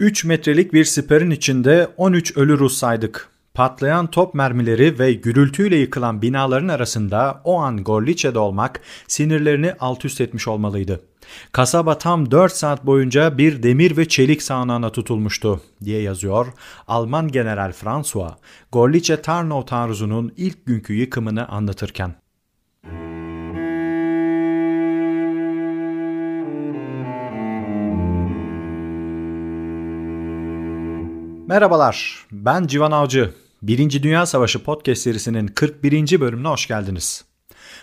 3 metrelik bir siperin içinde 13 ölü Rus saydık. Patlayan top mermileri ve gürültüyle yıkılan binaların arasında o an Gorliçe'de olmak sinirlerini alt üst etmiş olmalıydı. Kasaba tam 4 saat boyunca bir demir ve çelik sağanağına tutulmuştu diye yazıyor Alman General François, Gorlice Tarnow taarruzunun ilk günkü yıkımını anlatırken. Merhabalar, ben Civan Avcı. Birinci Dünya Savaşı podcast serisinin 41. bölümüne hoş geldiniz.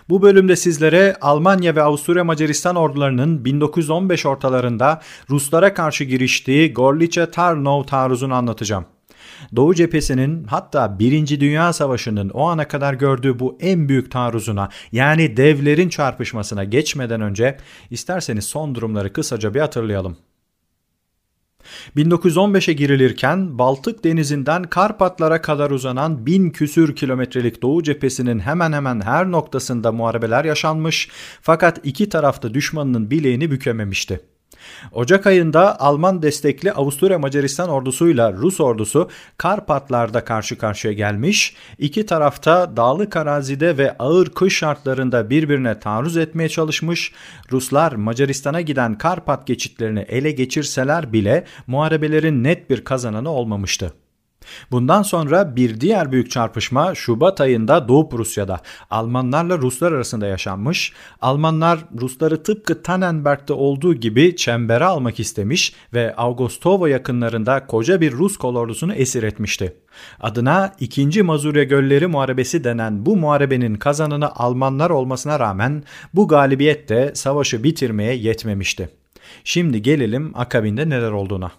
Bu bölümde sizlere Almanya ve Avusturya Macaristan ordularının 1915 ortalarında Ruslara karşı giriştiği Gorlice Tarnow taarruzunu anlatacağım. Doğu cephesinin hatta 1. Dünya Savaşı'nın o ana kadar gördüğü bu en büyük taarruzuna yani devlerin çarpışmasına geçmeden önce isterseniz son durumları kısaca bir hatırlayalım. 1915'e girilirken Baltık denizinden Karpatlara kadar uzanan bin küsür kilometrelik Doğu cephesinin hemen hemen her noktasında muharebeler yaşanmış fakat iki tarafta düşmanının bileğini bükememişti. Ocak ayında Alman destekli Avusturya Macaristan ordusuyla Rus ordusu Karpatlar'da karşı karşıya gelmiş, iki tarafta dağlık arazide ve ağır kış şartlarında birbirine taarruz etmeye çalışmış, Ruslar Macaristan'a giden Karpat geçitlerini ele geçirseler bile muharebelerin net bir kazananı olmamıştı. Bundan sonra bir diğer büyük çarpışma Şubat ayında Doğu Prusya'da Almanlarla Ruslar arasında yaşanmış. Almanlar Rusları tıpkı Tannenberg'de olduğu gibi çembere almak istemiş ve Augustovo yakınlarında koca bir Rus kolordusunu esir etmişti. Adına 2. Mazurya Gölleri Muharebesi denen bu muharebenin kazananı Almanlar olmasına rağmen bu galibiyet de savaşı bitirmeye yetmemişti. Şimdi gelelim akabinde neler olduğuna.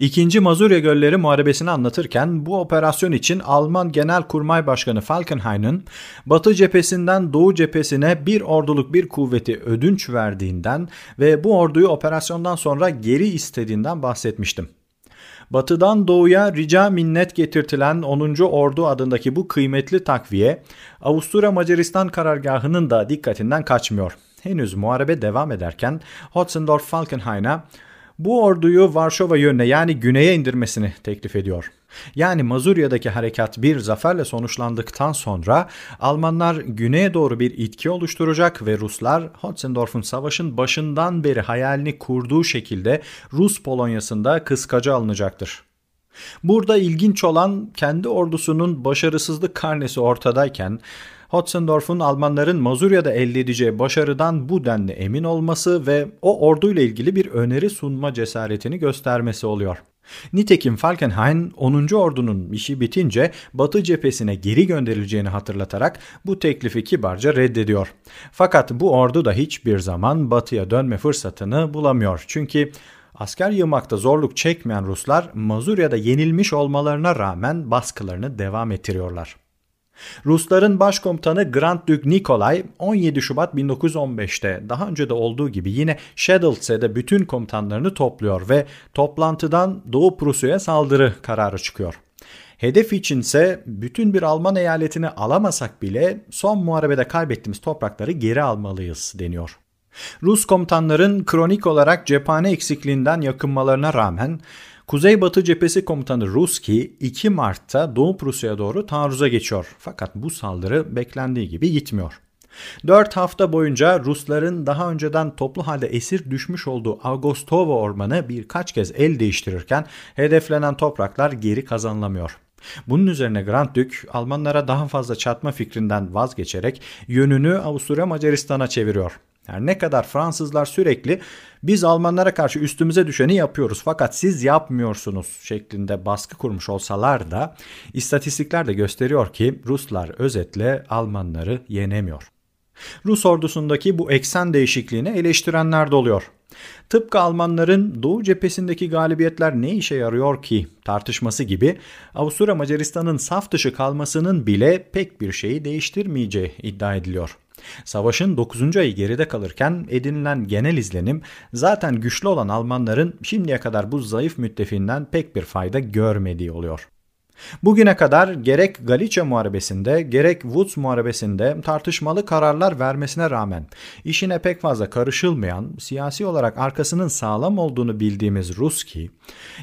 İkinci Mazurya Gölleri Muharebesini anlatırken bu operasyon için Alman Genelkurmay Başkanı Falkenhayn'ın Batı cephesinden Doğu cephesine bir orduluk bir kuvveti ödünç verdiğinden ve bu orduyu operasyondan sonra geri istediğinden bahsetmiştim. Batıdan doğuya rica minnet getirtilen 10. Ordu adındaki bu kıymetli takviye Avusturya Macaristan karargahının da dikkatinden kaçmıyor. Henüz muharebe devam ederken Hotzendorf Falkenhayn'a bu orduyu Varşova yönüne yani güneye indirmesini teklif ediyor. Yani Mazurya'daki harekat bir zaferle sonuçlandıktan sonra Almanlar güneye doğru bir itki oluşturacak ve Ruslar Hotzendorf'un savaşın başından beri hayalini kurduğu şekilde Rus Polonya'sında kıskaca alınacaktır. Burada ilginç olan kendi ordusunun başarısızlık karnesi ortadayken Hotzendorf'un Almanların Mazurya'da elde edeceği başarıdan bu denli emin olması ve o orduyla ilgili bir öneri sunma cesaretini göstermesi oluyor. Nitekim Falkenhayn 10. ordunun işi bitince Batı cephesine geri gönderileceğini hatırlatarak bu teklifi kibarca reddediyor. Fakat bu ordu da hiçbir zaman Batı'ya dönme fırsatını bulamıyor. Çünkü asker yığmakta zorluk çekmeyen Ruslar Mazurya'da yenilmiş olmalarına rağmen baskılarını devam ettiriyorlar. Rusların başkomutanı Grand Duke Nikolay 17 Şubat 1915'te daha önce de olduğu gibi yine Schädeltse'de bütün komutanlarını topluyor ve toplantıdan Doğu Prusya'ya saldırı kararı çıkıyor. Hedef içinse bütün bir Alman eyaletini alamasak bile son muharebede kaybettiğimiz toprakları geri almalıyız deniyor. Rus komutanların kronik olarak cephane eksikliğinden yakınmalarına rağmen Kuzeybatı Cephesi Komutanı Ruski 2 Mart'ta Doğu Prusya'ya doğru taarruza geçiyor. Fakat bu saldırı beklendiği gibi gitmiyor. 4 hafta boyunca Rusların daha önceden toplu halde esir düşmüş olduğu Augustovo ormanı birkaç kez el değiştirirken hedeflenen topraklar geri kazanılamıyor. Bunun üzerine Grand Duke Almanlara daha fazla çatma fikrinden vazgeçerek yönünü Avusturya Macaristan'a çeviriyor. Yani ne kadar Fransızlar sürekli biz Almanlara karşı üstümüze düşeni yapıyoruz fakat siz yapmıyorsunuz şeklinde baskı kurmuş olsalar da istatistikler de gösteriyor ki Ruslar özetle Almanları yenemiyor. Rus ordusundaki bu eksen değişikliğini eleştirenler de oluyor. Tıpkı Almanların Doğu cephesindeki galibiyetler ne işe yarıyor ki tartışması gibi Avusturya Macaristan'ın saf dışı kalmasının bile pek bir şeyi değiştirmeyeceği iddia ediliyor. Savaşın 9. ayı geride kalırken edinilen genel izlenim zaten güçlü olan Almanların şimdiye kadar bu zayıf müttefiğinden pek bir fayda görmediği oluyor. Bugüne kadar gerek Galicia Muharebesi'nde gerek Woods Muharebesi'nde tartışmalı kararlar vermesine rağmen işine pek fazla karışılmayan, siyasi olarak arkasının sağlam olduğunu bildiğimiz Ruski,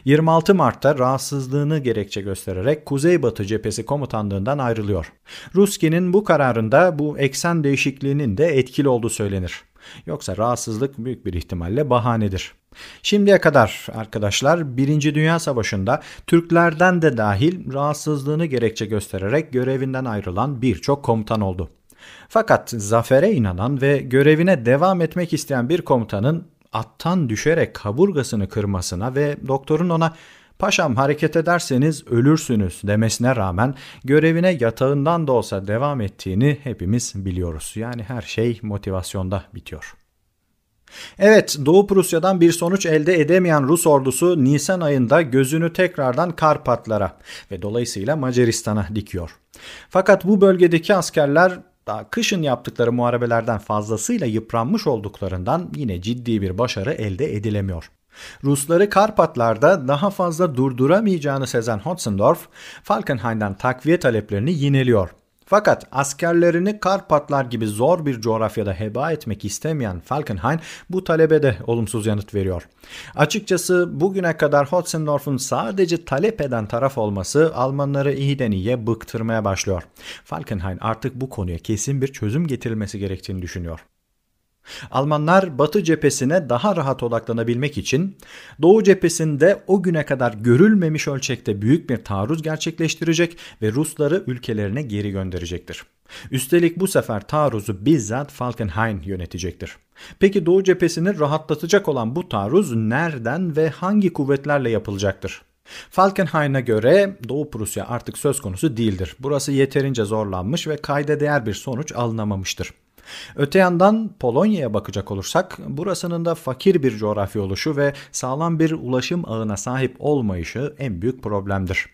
26 Mart'ta rahatsızlığını gerekçe göstererek Kuzeybatı Cephesi Komutanlığından ayrılıyor. Ruski'nin bu kararında bu eksen değişikliğinin de etkili olduğu söylenir. Yoksa rahatsızlık büyük bir ihtimalle bahanedir. Şimdiye kadar arkadaşlar Birinci Dünya Savaşı'nda Türklerden de dahil rahatsızlığını gerekçe göstererek görevinden ayrılan birçok komutan oldu. Fakat zafere inanan ve görevine devam etmek isteyen bir komutanın attan düşerek kaburgasını kırmasına ve doktorun ona paşam hareket ederseniz ölürsünüz demesine rağmen görevine yatağından da olsa devam ettiğini hepimiz biliyoruz. Yani her şey motivasyonda bitiyor. Evet, Doğu Prusya'dan bir sonuç elde edemeyen Rus ordusu Nisan ayında gözünü tekrardan Karpatlara ve dolayısıyla Macaristan'a dikiyor. Fakat bu bölgedeki askerler daha kışın yaptıkları muharebelerden fazlasıyla yıpranmış olduklarından yine ciddi bir başarı elde edilemiyor. Rusları Karpatlar'da daha fazla durduramayacağını sezen Hotzendorf, Falkenhayn'dan takviye taleplerini yineliyor. Fakat askerlerini Karpatlar gibi zor bir coğrafyada heba etmek istemeyen Falkenhayn bu talebe de olumsuz yanıt veriyor. Açıkçası bugüne kadar Hotzendorf'un sadece talep eden taraf olması Almanları iyiden iyiye bıktırmaya başlıyor. Falkenhayn artık bu konuya kesin bir çözüm getirilmesi gerektiğini düşünüyor. Almanlar Batı cephesine daha rahat odaklanabilmek için Doğu cephesinde o güne kadar görülmemiş ölçekte büyük bir taarruz gerçekleştirecek ve Rusları ülkelerine geri gönderecektir. Üstelik bu sefer taarruzu bizzat Falkenhayn yönetecektir. Peki Doğu cephesini rahatlatacak olan bu taarruz nereden ve hangi kuvvetlerle yapılacaktır? Falkenhayn'a göre Doğu Prusya artık söz konusu değildir. Burası yeterince zorlanmış ve kayda değer bir sonuç alınamamıştır. Öte yandan Polonya'ya bakacak olursak burasının da fakir bir coğrafya oluşu ve sağlam bir ulaşım ağına sahip olmayışı en büyük problemdir.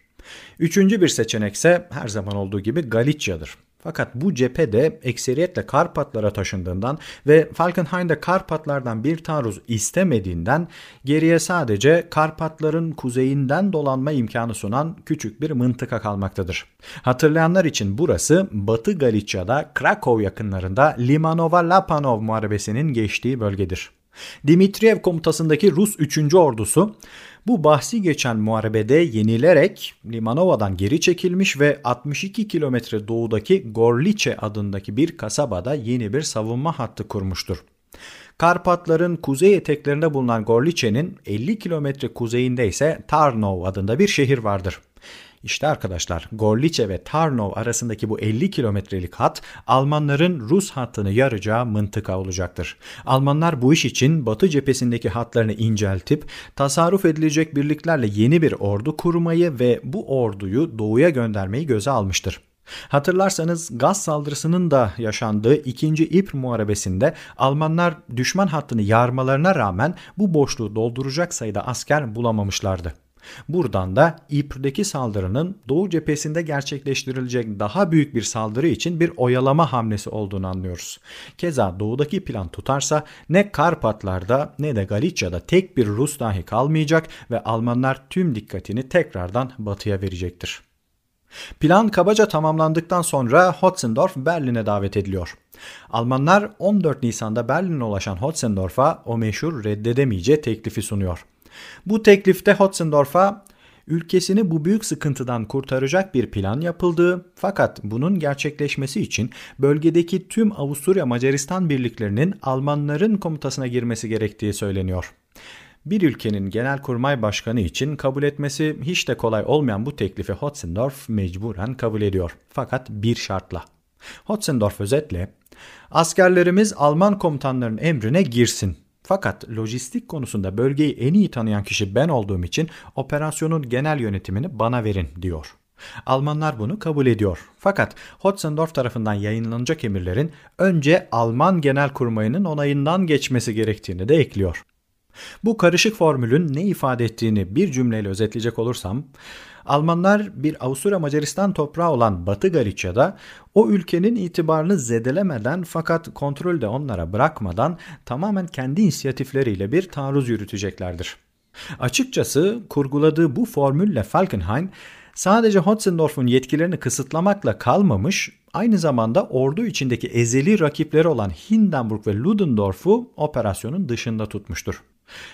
Üçüncü bir seçenek ise her zaman olduğu gibi Galicia'dır. Fakat bu cephe de ekseriyetle Karpatlara taşındığından ve Falkenhayn Karpatlardan bir taarruz istemediğinden geriye sadece Karpatların kuzeyinden dolanma imkanı sunan küçük bir mıntıka kalmaktadır. Hatırlayanlar için burası Batı Galicia'da Krakow yakınlarında Limanova-Lapanov muharebesinin geçtiği bölgedir. Dimitriyev komutasındaki Rus 3. ordusu bu bahsi geçen muharebede yenilerek Limanova'dan geri çekilmiş ve 62 kilometre doğudaki Gorlice adındaki bir kasabada yeni bir savunma hattı kurmuştur. Karpatların kuzey eteklerinde bulunan Gorlice'nin 50 kilometre kuzeyinde ise Tarnov adında bir şehir vardır. İşte arkadaşlar Gorlice ve Tarnov arasındaki bu 50 kilometrelik hat Almanların Rus hattını yaracağı mıntıka olacaktır. Almanlar bu iş için Batı cephesindeki hatlarını inceltip tasarruf edilecek birliklerle yeni bir ordu kurmayı ve bu orduyu doğuya göndermeyi göze almıştır. Hatırlarsanız gaz saldırısının da yaşandığı 2. İpr Muharebesi'nde Almanlar düşman hattını yarmalarına rağmen bu boşluğu dolduracak sayıda asker bulamamışlardı. Buradan da İpr'deki saldırının Doğu cephesinde gerçekleştirilecek daha büyük bir saldırı için bir oyalama hamlesi olduğunu anlıyoruz. Keza doğudaki plan tutarsa ne Karpatlar'da ne de Galicia'da tek bir Rus dahi kalmayacak ve Almanlar tüm dikkatini tekrardan batıya verecektir. Plan kabaca tamamlandıktan sonra Hotzendorf Berlin'e davet ediliyor. Almanlar 14 Nisan'da Berlin'e ulaşan Hotzendorf'a o meşhur reddedemeyeceği teklifi sunuyor. Bu teklifte Hotzendorf'a ülkesini bu büyük sıkıntıdan kurtaracak bir plan yapıldığı fakat bunun gerçekleşmesi için bölgedeki tüm Avusturya Macaristan birliklerinin Almanların komutasına girmesi gerektiği söyleniyor. Bir ülkenin genelkurmay başkanı için kabul etmesi hiç de kolay olmayan bu teklifi Hotzendorf mecburen kabul ediyor. Fakat bir şartla. Hotzendorf özetle, askerlerimiz Alman komutanların emrine girsin fakat lojistik konusunda bölgeyi en iyi tanıyan kişi ben olduğum için operasyonun genel yönetimini bana verin diyor. Almanlar bunu kabul ediyor. Fakat Hotzendorf tarafından yayınlanacak emirlerin önce Alman genel kurmayının onayından geçmesi gerektiğini de ekliyor. Bu karışık formülün ne ifade ettiğini bir cümleyle özetleyecek olursam, Almanlar bir Avusturya Macaristan toprağı olan Batı Galicia'da o ülkenin itibarını zedelemeden fakat kontrolü de onlara bırakmadan tamamen kendi inisiyatifleriyle bir taarruz yürüteceklerdir. Açıkçası kurguladığı bu formülle Falkenhayn Sadece Hotzendorf'un yetkilerini kısıtlamakla kalmamış, aynı zamanda ordu içindeki ezeli rakipleri olan Hindenburg ve Ludendorff'u operasyonun dışında tutmuştur.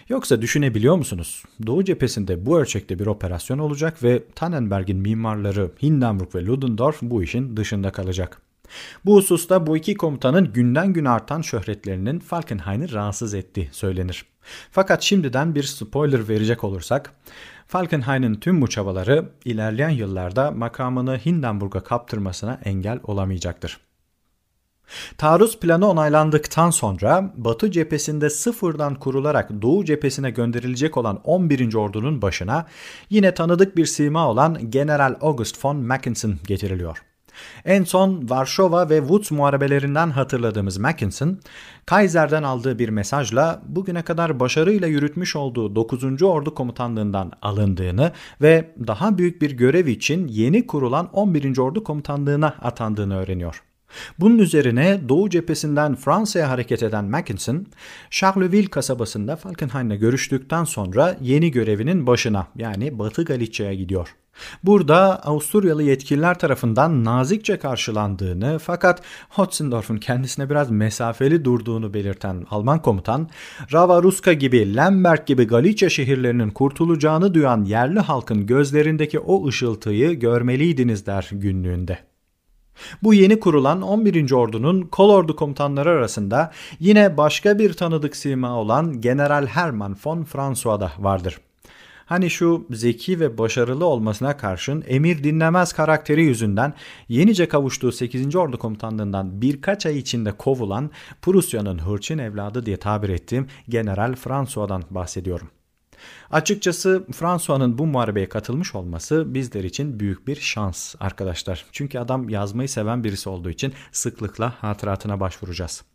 Yoksa düşünebiliyor musunuz? Doğu cephesinde bu ölçekte bir operasyon olacak ve Tannenberg'in mimarları Hindenburg ve Ludendorff bu işin dışında kalacak. Bu hususta bu iki komutanın günden güne artan şöhretlerinin Falkenhayn'ı rahatsız ettiği söylenir. Fakat şimdiden bir spoiler verecek olursak, Falkenhayn'ın tüm bu çabaları ilerleyen yıllarda makamını Hindenburg'a kaptırmasına engel olamayacaktır. Taarruz planı onaylandıktan sonra Batı cephesinde sıfırdan kurularak Doğu cephesine gönderilecek olan 11. ordunun başına yine tanıdık bir sima olan General August von Mackensen getiriliyor. En son Varşova ve Woods muharebelerinden hatırladığımız Mackinson, Kaiser'den aldığı bir mesajla bugüne kadar başarıyla yürütmüş olduğu 9. Ordu Komutanlığından alındığını ve daha büyük bir görev için yeni kurulan 11. Ordu Komutanlığına atandığını öğreniyor. Bunun üzerine Doğu cephesinden Fransa'ya hareket eden Mackinson, Charleville kasabasında Falkenhayn'la görüştükten sonra yeni görevinin başına yani Batı Galicia'ya gidiyor. Burada Avusturyalı yetkililer tarafından nazikçe karşılandığını fakat Hotzendorf'un kendisine biraz mesafeli durduğunu belirten Alman komutan, Rava Ruska gibi Lemberg gibi Galicia şehirlerinin kurtulacağını duyan yerli halkın gözlerindeki o ışıltıyı görmeliydiniz der günlüğünde. Bu yeni kurulan 11. ordunun kolordu komutanları arasında yine başka bir tanıdık sima olan General Hermann von François da vardır. Hani şu zeki ve başarılı olmasına karşın emir dinlemez karakteri yüzünden yenice kavuştuğu 8. Ordu Komutanlığından birkaç ay içinde kovulan Prusya'nın hırçın evladı diye tabir ettiğim General François'dan bahsediyorum. Açıkçası François'ın bu muharebeye katılmış olması bizler için büyük bir şans arkadaşlar. Çünkü adam yazmayı seven birisi olduğu için sıklıkla hatıratına başvuracağız.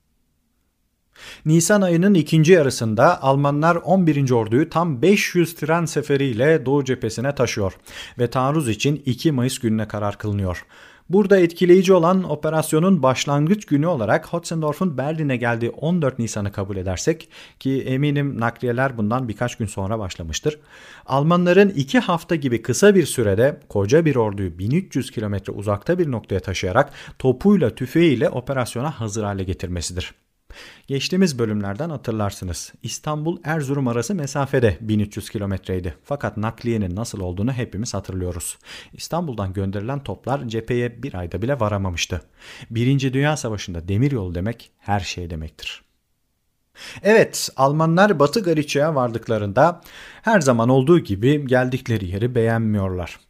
Nisan ayının ikinci yarısında Almanlar 11. orduyu tam 500 tren seferiyle Doğu cephesine taşıyor ve taarruz için 2 Mayıs gününe karar kılınıyor. Burada etkileyici olan operasyonun başlangıç günü olarak Hotzendorf'un Berlin'e geldiği 14 Nisan'ı kabul edersek ki eminim nakliyeler bundan birkaç gün sonra başlamıştır. Almanların 2 hafta gibi kısa bir sürede koca bir orduyu 1300 kilometre uzakta bir noktaya taşıyarak topuyla tüfeğiyle operasyona hazır hale getirmesidir. Geçtiğimiz bölümlerden hatırlarsınız. İstanbul-Erzurum arası mesafede 1300 kilometreydi. Fakat nakliyenin nasıl olduğunu hepimiz hatırlıyoruz. İstanbul'dan gönderilen toplar cepheye bir ayda bile varamamıştı. Birinci Dünya Savaşı'nda demiryolu demek her şey demektir. Evet, Almanlar Batı Galicia'ya vardıklarında her zaman olduğu gibi geldikleri yeri beğenmiyorlar.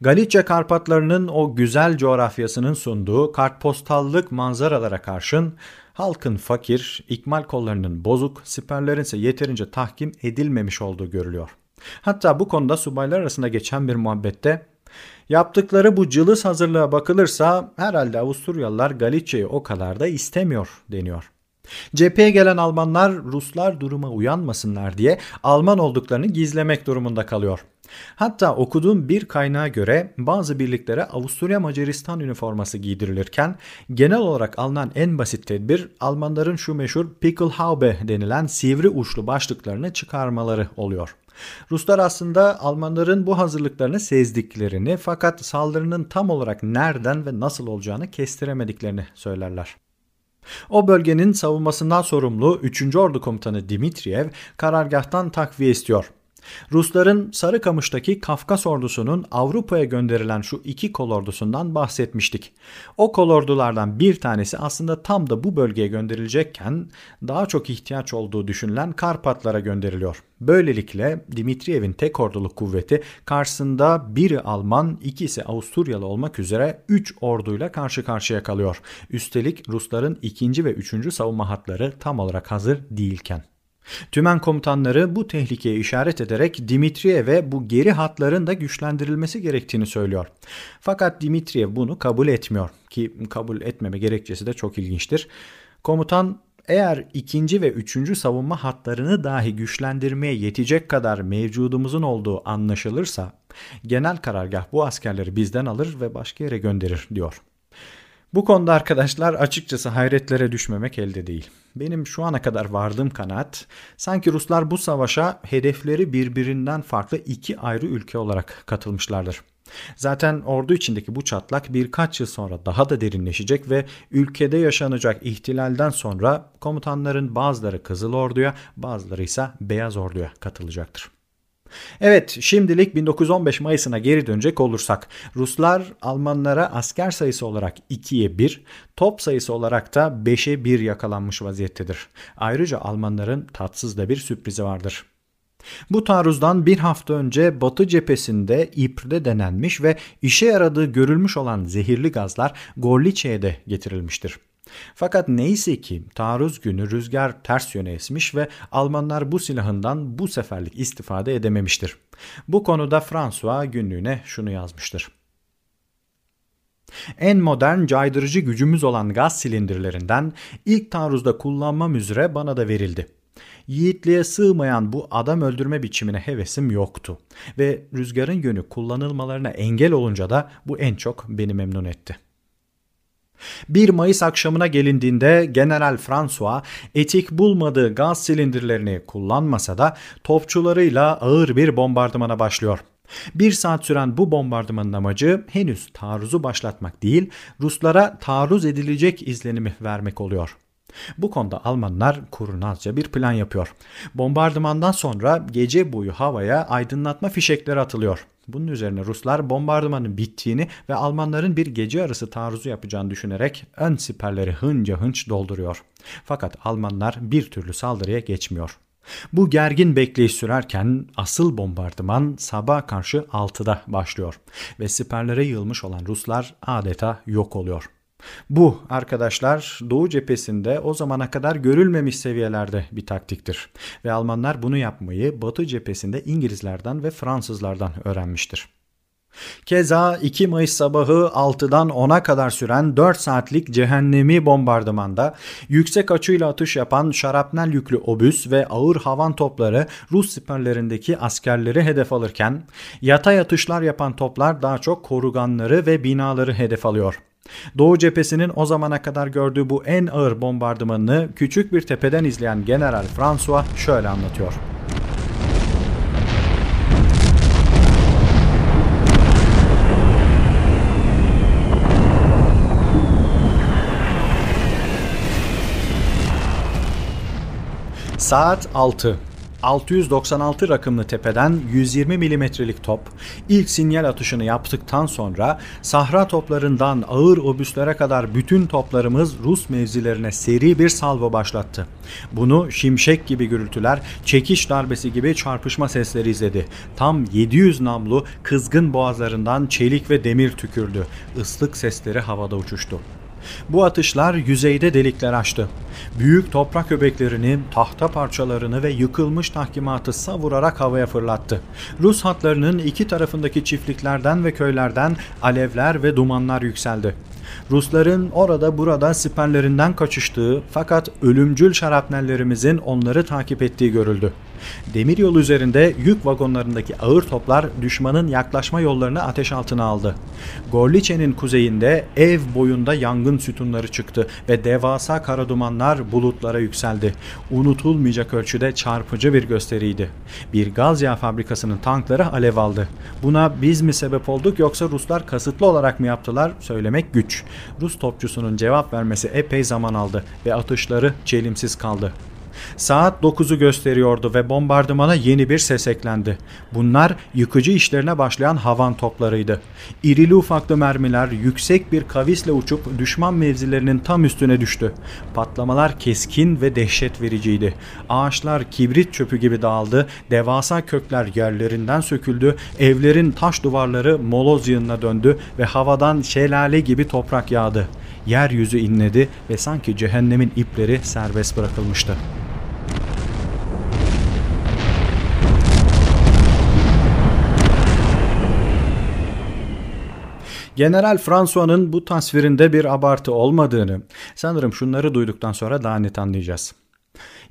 Galicia Karpatlarının o güzel coğrafyasının sunduğu kartpostallık manzaralara karşın halkın fakir, ikmal kollarının bozuk, siperlerin ise yeterince tahkim edilmemiş olduğu görülüyor. Hatta bu konuda subaylar arasında geçen bir muhabbette yaptıkları bu cılız hazırlığa bakılırsa herhalde Avusturyalılar Galicia'yı o kadar da istemiyor deniyor. Cepheye gelen Almanlar Ruslar duruma uyanmasınlar diye Alman olduklarını gizlemek durumunda kalıyor. Hatta okuduğum bir kaynağa göre bazı birliklere Avusturya Macaristan üniforması giydirilirken genel olarak alınan en basit tedbir Almanların şu meşhur Pickelhaube denilen sivri uçlu başlıklarını çıkarmaları oluyor. Ruslar aslında Almanların bu hazırlıklarını sezdiklerini fakat saldırının tam olarak nereden ve nasıl olacağını kestiremediklerini söylerler. O bölgenin savunmasından sorumlu 3. Ordu Komutanı Dimitriyev karargahtan takviye istiyor. Rusların Sarıkamış'taki Kafkas ordusunun Avrupa'ya gönderilen şu iki kol ordusundan bahsetmiştik. O kol ordulardan bir tanesi aslında tam da bu bölgeye gönderilecekken daha çok ihtiyaç olduğu düşünülen Karpatlara gönderiliyor. Böylelikle Dimitriyev'in tek orduluk kuvveti karşısında biri Alman, ikisi Avusturyalı olmak üzere 3 orduyla karşı karşıya kalıyor. Üstelik Rusların ikinci ve üçüncü savunma hatları tam olarak hazır değilken. Tümen komutanları bu tehlikeye işaret ederek Dimitriyev'e bu geri hatların da güçlendirilmesi gerektiğini söylüyor. Fakat Dimitriyev bunu kabul etmiyor ki kabul etmeme gerekçesi de çok ilginçtir. Komutan eğer ikinci ve üçüncü savunma hatlarını dahi güçlendirmeye yetecek kadar mevcudumuzun olduğu anlaşılırsa genel karargah bu askerleri bizden alır ve başka yere gönderir diyor. Bu konuda arkadaşlar açıkçası hayretlere düşmemek elde değil. Benim şu ana kadar vardığım kanaat sanki Ruslar bu savaşa hedefleri birbirinden farklı iki ayrı ülke olarak katılmışlardır. Zaten ordu içindeki bu çatlak birkaç yıl sonra daha da derinleşecek ve ülkede yaşanacak ihtilalden sonra komutanların bazıları Kızıl Ordu'ya bazıları ise Beyaz Ordu'ya katılacaktır. Evet şimdilik 1915 Mayıs'ına geri dönecek olursak Ruslar Almanlara asker sayısı olarak 2'ye 1, top sayısı olarak da 5'e 1 yakalanmış vaziyettedir. Ayrıca Almanların tatsız da bir sürprizi vardır. Bu taarruzdan bir hafta önce Batı cephesinde İpr'de denenmiş ve işe yaradığı görülmüş olan zehirli gazlar Gorliçe'ye de getirilmiştir. Fakat neyse ki taarruz günü rüzgar ters yöne esmiş ve Almanlar bu silahından bu seferlik istifade edememiştir. Bu konuda François günlüğüne şunu yazmıştır. En modern caydırıcı gücümüz olan gaz silindirlerinden ilk taarruzda kullanmam üzere bana da verildi. Yiğitliğe sığmayan bu adam öldürme biçimine hevesim yoktu ve rüzgarın yönü kullanılmalarına engel olunca da bu en çok beni memnun etti.'' 1 Mayıs akşamına gelindiğinde General François etik bulmadığı gaz silindirlerini kullanmasa da topçularıyla ağır bir bombardımana başlıyor. Bir saat süren bu bombardımanın amacı henüz taarruzu başlatmak değil, Ruslara taarruz edilecek izlenimi vermek oluyor. Bu konuda Almanlar kurnazca bir plan yapıyor. Bombardımandan sonra gece boyu havaya aydınlatma fişekleri atılıyor. Bunun üzerine Ruslar bombardımanın bittiğini ve Almanların bir gece arası taarruzu yapacağını düşünerek ön siperleri hınca hınç dolduruyor. Fakat Almanlar bir türlü saldırıya geçmiyor. Bu gergin bekleyiş sürerken asıl bombardıman sabah karşı 6'da başlıyor ve siperlere yığılmış olan Ruslar adeta yok oluyor. Bu arkadaşlar Doğu cephesinde o zamana kadar görülmemiş seviyelerde bir taktiktir ve Almanlar bunu yapmayı Batı cephesinde İngilizlerden ve Fransızlardan öğrenmiştir. Keza 2 Mayıs sabahı 6'dan 10'a kadar süren 4 saatlik cehennemi bombardımanda yüksek açıyla atış yapan şarapnel yüklü obüs ve ağır havan topları Rus siperlerindeki askerleri hedef alırken yatay atışlar yapan toplar daha çok koruganları ve binaları hedef alıyor. Doğu cephesinin o zamana kadar gördüğü bu en ağır bombardımanını küçük bir tepeden izleyen General François şöyle anlatıyor. Saat 6. 696 rakımlı tepeden 120 milimetrelik top ilk sinyal atışını yaptıktan sonra sahra toplarından ağır obüslere kadar bütün toplarımız Rus mevzilerine seri bir salvo başlattı. Bunu şimşek gibi gürültüler, çekiş darbesi gibi çarpışma sesleri izledi. Tam 700 namlu kızgın boğazlarından çelik ve demir tükürdü. Islık sesleri havada uçuştu. Bu atışlar yüzeyde delikler açtı. Büyük toprak öbeklerini, tahta parçalarını ve yıkılmış tahkimatı savurarak havaya fırlattı. Rus hatlarının iki tarafındaki çiftliklerden ve köylerden alevler ve dumanlar yükseldi. Rusların orada burada siperlerinden kaçıştığı fakat ölümcül şarapnellerimizin onları takip ettiği görüldü. Demiryolu üzerinde yük vagonlarındaki ağır toplar düşmanın yaklaşma yollarını ateş altına aldı. Gorliçe'nin kuzeyinde ev boyunda yangın sütunları çıktı ve devasa kara dumanlar bulutlara yükseldi. Unutulmayacak ölçüde çarpıcı bir gösteriydi. Bir gaz yağı fabrikasının tankları alev aldı. Buna biz mi sebep olduk yoksa Ruslar kasıtlı olarak mı yaptılar söylemek güç. Rus topçusunun cevap vermesi epey zaman aldı ve atışları çelimsiz kaldı. Saat 9'u gösteriyordu ve bombardımana yeni bir ses eklendi. Bunlar yıkıcı işlerine başlayan havan toplarıydı. İrili ufaklı mermiler yüksek bir kavisle uçup düşman mevzilerinin tam üstüne düştü. Patlamalar keskin ve dehşet vericiydi. Ağaçlar kibrit çöpü gibi dağıldı, devasa kökler yerlerinden söküldü, evlerin taş duvarları moloz yığınına döndü ve havadan şelale gibi toprak yağdı. Yeryüzü inledi ve sanki cehennemin ipleri serbest bırakılmıştı. General François'nın bu tasvirinde bir abartı olmadığını sanırım şunları duyduktan sonra daha net anlayacağız.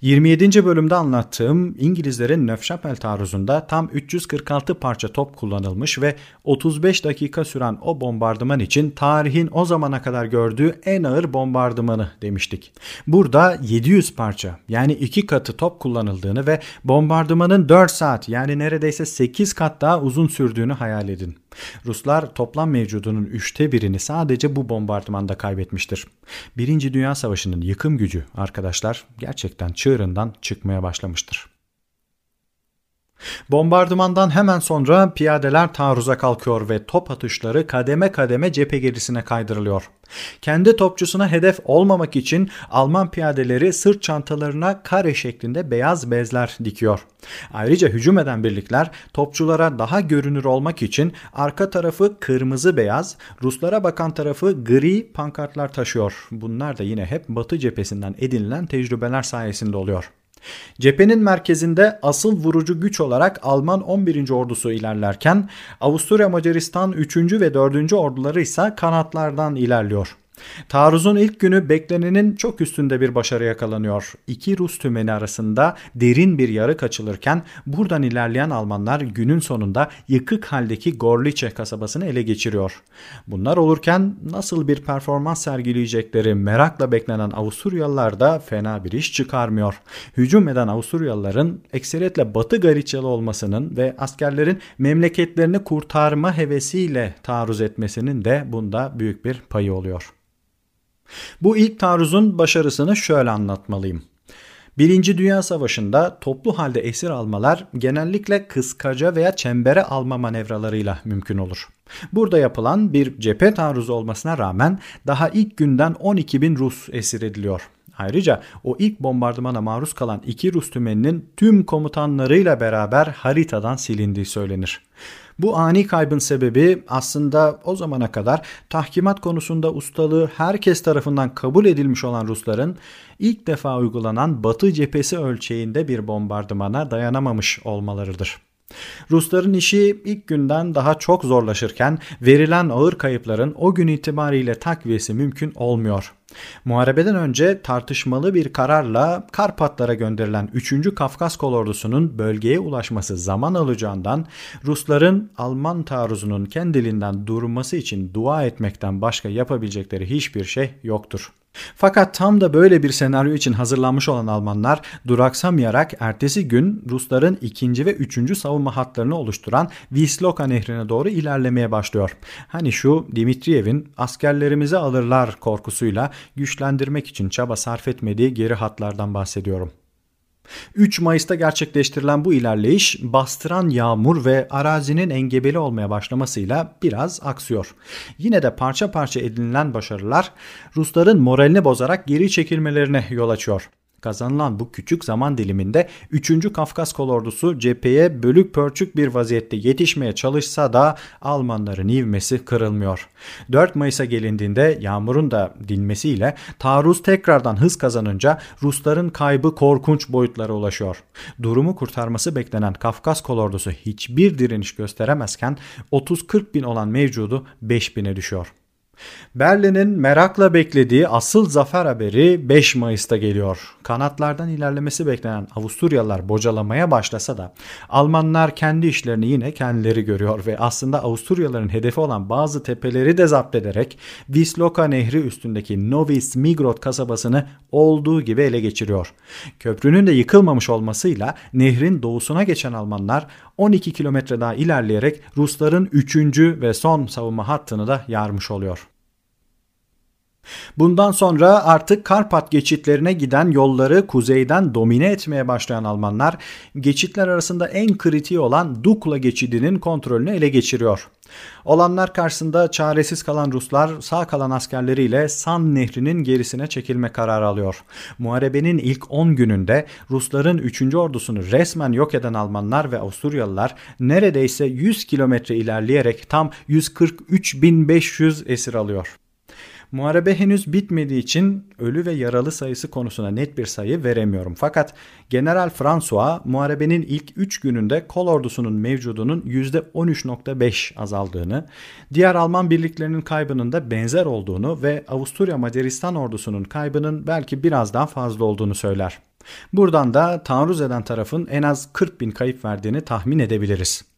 27. bölümde anlattığım İngilizlerin Nöfşapel taarruzunda tam 346 parça top kullanılmış ve 35 dakika süren o bombardıman için tarihin o zamana kadar gördüğü en ağır bombardımanı demiştik. Burada 700 parça yani iki katı top kullanıldığını ve bombardımanın 4 saat yani neredeyse 8 kat daha uzun sürdüğünü hayal edin. Ruslar toplam mevcudunun üçte birini sadece bu bombardımanda kaybetmiştir. Birinci Dünya Savaşı'nın yıkım gücü arkadaşlar gerçekten çığırından çıkmaya başlamıştır. Bombardımandan hemen sonra piyadeler taarruza kalkıyor ve top atışları kademe kademe cephe gerisine kaydırılıyor. Kendi topçusuna hedef olmamak için Alman piyadeleri sırt çantalarına kare şeklinde beyaz bezler dikiyor. Ayrıca hücum eden birlikler topçulara daha görünür olmak için arka tarafı kırmızı beyaz, Ruslara bakan tarafı gri pankartlar taşıyor. Bunlar da yine hep Batı cephesinden edinilen tecrübeler sayesinde oluyor. Cephenin merkezinde asıl vurucu güç olarak Alman 11. ordusu ilerlerken Avusturya Macaristan 3. ve 4. orduları ise kanatlardan ilerliyor. Taarruzun ilk günü beklenenin çok üstünde bir başarı yakalanıyor. İki Rus tümeni arasında derin bir yarık açılırken buradan ilerleyen Almanlar günün sonunda yıkık haldeki Gorlice kasabasını ele geçiriyor. Bunlar olurken nasıl bir performans sergileyecekleri merakla beklenen Avusturyalılar da fena bir iş çıkarmıyor. Hücum eden Avusturyalıların ekseriyetle Batı Gariçyalı olmasının ve askerlerin memleketlerini kurtarma hevesiyle taarruz etmesinin de bunda büyük bir payı oluyor. Bu ilk taarruzun başarısını şöyle anlatmalıyım. Birinci Dünya Savaşı'nda toplu halde esir almalar genellikle kıskaca veya çembere alma manevralarıyla mümkün olur. Burada yapılan bir cephe taarruzu olmasına rağmen daha ilk günden 12 bin Rus esir ediliyor. Ayrıca o ilk bombardımana maruz kalan iki Rus tümeninin tüm komutanlarıyla beraber haritadan silindiği söylenir. Bu ani kaybın sebebi aslında o zamana kadar tahkimat konusunda ustalığı herkes tarafından kabul edilmiş olan Rusların ilk defa uygulanan Batı cephesi ölçeğinde bir bombardımana dayanamamış olmalarıdır. Rusların işi ilk günden daha çok zorlaşırken verilen ağır kayıpların o gün itibariyle takviyesi mümkün olmuyor. Muharebeden önce tartışmalı bir kararla Karpatlara gönderilen 3. Kafkas kolordusunun bölgeye ulaşması zaman alacağından Rusların Alman taarruzunun kendiliğinden durması için dua etmekten başka yapabilecekleri hiçbir şey yoktur. Fakat tam da böyle bir senaryo için hazırlanmış olan Almanlar duraksamayarak ertesi gün Rusların ikinci ve üçüncü savunma hatlarını oluşturan Visloka nehrine doğru ilerlemeye başlıyor. Hani şu Dimitriyev'in askerlerimizi alırlar korkusuyla güçlendirmek için çaba sarf etmediği geri hatlardan bahsediyorum. 3 Mayıs'ta gerçekleştirilen bu ilerleyiş bastıran yağmur ve arazinin engebeli olmaya başlamasıyla biraz aksıyor. Yine de parça parça edinilen başarılar Rusların moralini bozarak geri çekilmelerine yol açıyor. Kazanılan bu küçük zaman diliminde 3. Kafkas kolordusu cepheye bölük pörçük bir vaziyette yetişmeye çalışsa da Almanların ivmesi kırılmıyor. 4 Mayıs'a gelindiğinde yağmurun da dinmesiyle taarruz tekrardan hız kazanınca Rusların kaybı korkunç boyutlara ulaşıyor. Durumu kurtarması beklenen Kafkas kolordusu hiçbir direniş gösteremezken 30-40 bin olan mevcudu 5 bine düşüyor. Berlin'in merakla beklediği asıl zafer haberi 5 Mayıs'ta geliyor. Kanatlardan ilerlemesi beklenen Avusturyalılar bocalamaya başlasa da Almanlar kendi işlerini yine kendileri görüyor ve aslında Avusturyalıların hedefi olan bazı tepeleri de zapt ederek Visloka Nehri üstündeki Novi Smigrod kasabasını olduğu gibi ele geçiriyor. Köprünün de yıkılmamış olmasıyla nehrin doğusuna geçen Almanlar 12 kilometre daha ilerleyerek Rusların 3. ve son savunma hattını da yarmış oluyor. Bundan sonra artık Karpat geçitlerine giden yolları kuzeyden domine etmeye başlayan Almanlar geçitler arasında en kritiği olan Dukla geçidinin kontrolünü ele geçiriyor. Olanlar karşısında çaresiz kalan Ruslar sağ kalan askerleriyle San Nehri'nin gerisine çekilme kararı alıyor. Muharebenin ilk 10 gününde Rusların 3. ordusunu resmen yok eden Almanlar ve Avusturyalılar neredeyse 100 kilometre ilerleyerek tam 143.500 esir alıyor. Muharebe henüz bitmediği için ölü ve yaralı sayısı konusuna net bir sayı veremiyorum. Fakat General François muharebenin ilk 3 gününde kol ordusunun mevcudunun %13.5 azaldığını, diğer Alman birliklerinin kaybının da benzer olduğunu ve Avusturya Macaristan ordusunun kaybının belki biraz daha fazla olduğunu söyler. Buradan da taarruz eden tarafın en az 40 bin kayıp verdiğini tahmin edebiliriz.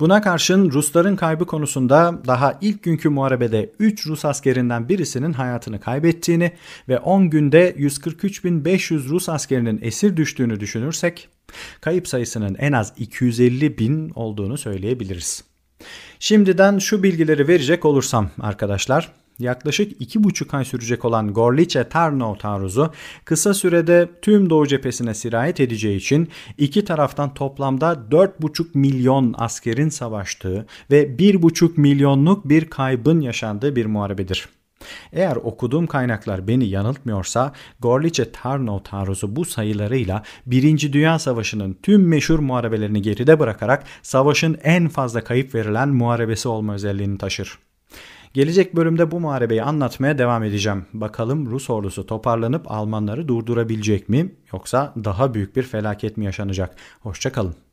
Buna karşın Rusların kaybı konusunda daha ilk günkü muharebede 3 Rus askerinden birisinin hayatını kaybettiğini ve 10 günde 143.500 Rus askerinin esir düştüğünü düşünürsek kayıp sayısının en az 250 bin olduğunu söyleyebiliriz. Şimdiden şu bilgileri verecek olursam arkadaşlar yaklaşık iki buçuk ay sürecek olan Gorlice-Tarnow taarruzu kısa sürede tüm Doğu cephesine sirayet edeceği için iki taraftan toplamda 4,5 milyon askerin savaştığı ve 1,5 milyonluk bir kaybın yaşandığı bir muharebedir. Eğer okuduğum kaynaklar beni yanıltmıyorsa Gorlice Tarnow taarruzu bu sayılarıyla 1. Dünya Savaşı'nın tüm meşhur muharebelerini geride bırakarak savaşın en fazla kayıp verilen muharebesi olma özelliğini taşır. Gelecek bölümde bu muharebeyi anlatmaya devam edeceğim. Bakalım Rus ordusu toparlanıp Almanları durdurabilecek mi yoksa daha büyük bir felaket mi yaşanacak? Hoşçakalın.